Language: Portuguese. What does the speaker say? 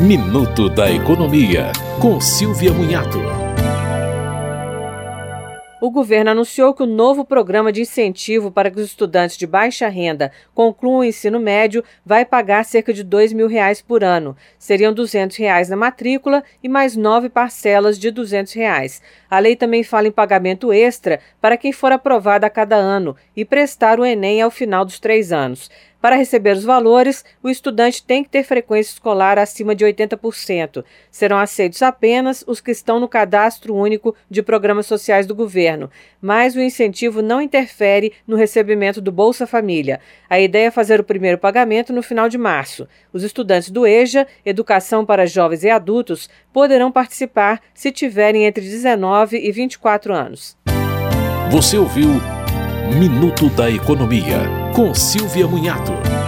Minuto da Economia, com Silvia Munhato. O governo anunciou que o novo programa de incentivo para que os estudantes de baixa renda concluam o ensino médio vai pagar cerca de R$ mil reais por ano. Seriam 200 reais na matrícula e mais nove parcelas de 200 reais. A lei também fala em pagamento extra para quem for aprovado a cada ano e prestar o Enem ao final dos três anos. Para receber os valores, o estudante tem que ter frequência escolar acima de 80%. Serão aceitos apenas os que estão no cadastro único de programas sociais do governo, mas o incentivo não interfere no recebimento do Bolsa Família. A ideia é fazer o primeiro pagamento no final de março. Os estudantes do EJA, Educação para Jovens e Adultos, poderão participar se tiverem entre 19 e 24 anos. Você ouviu Minuto da Economia, com Silvia Munhato.